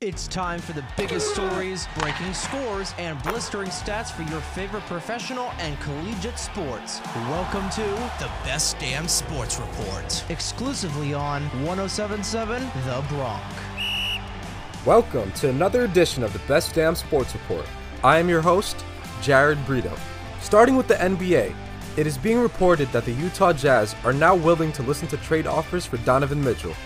It's time for the biggest stories, breaking scores, and blistering stats for your favorite professional and collegiate sports. Welcome to The Best Damn Sports Report. exclusively on 1077 The Bronx. Welcome to another edition of the Best Damn Sports Report. I am your host, Jared Brito. Starting with the NBA, it is being reported that the Utah Jazz are now willing to listen to trade offers for Donovan Mitchell.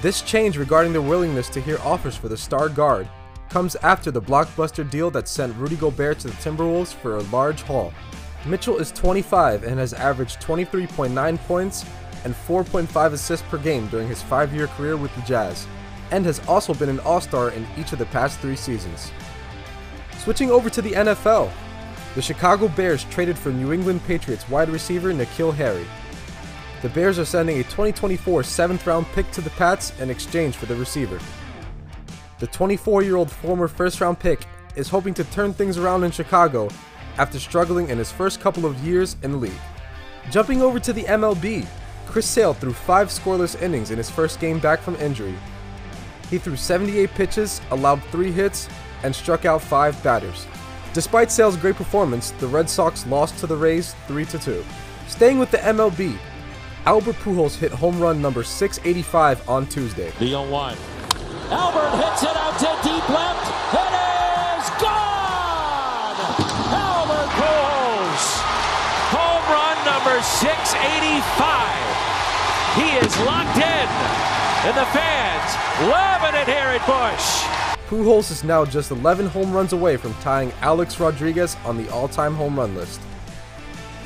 This change regarding their willingness to hear offers for the star guard comes after the blockbuster deal that sent Rudy Gobert to the Timberwolves for a large haul. Mitchell is 25 and has averaged 23.9 points and 4.5 assists per game during his five year career with the Jazz, and has also been an All Star in each of the past three seasons. Switching over to the NFL, the Chicago Bears traded for New England Patriots wide receiver N'Keal Harry. The Bears are sending a 2024 seventh round pick to the Pats in exchange for the receiver. The 24 year old former first round pick is hoping to turn things around in Chicago after struggling in his first couple of years in the league. Jumping over to the MLB, Chris Sale threw five scoreless innings in his first game back from injury. He threw 78 pitches, allowed three hits, and struck out five batters. Despite Sale's great performance, the Red Sox lost to the Rays 3 2. Staying with the MLB, Albert Pujols hit home run number 685 on Tuesday. The 0 1. Albert hits it out to deep left. It is gone! Albert Pujols. Home run number 685. He is locked in. And the fans loving it here at Busch. Pujols is now just 11 home runs away from tying Alex Rodriguez on the all time home run list.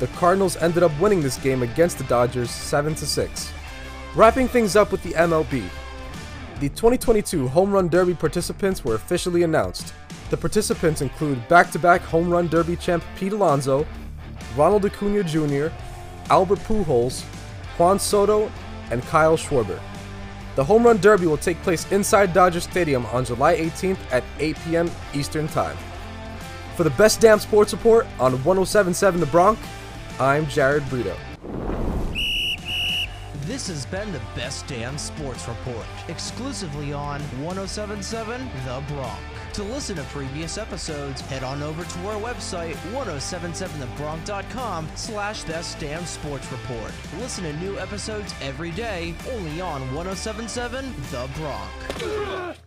The Cardinals ended up winning this game against the Dodgers 7 6. Wrapping things up with the MLB, the 2022 Home Run Derby participants were officially announced. The participants include back to back Home Run Derby champ Pete Alonso, Ronald Acuna Jr., Albert Pujols, Juan Soto, and Kyle Schwarber. The Home Run Derby will take place inside Dodger Stadium on July 18th at 8 p.m. Eastern Time. For the best damn sports report on 1077 The Bronx, I'm Jared Brito. This has been the Best Damn Sports Report, exclusively on 1077 The Bronx. To listen to previous episodes, head on over to our website, 1077thebronx.com slash Best Damn Sports Report. Listen to new episodes every day, only on 1077 The Bronx.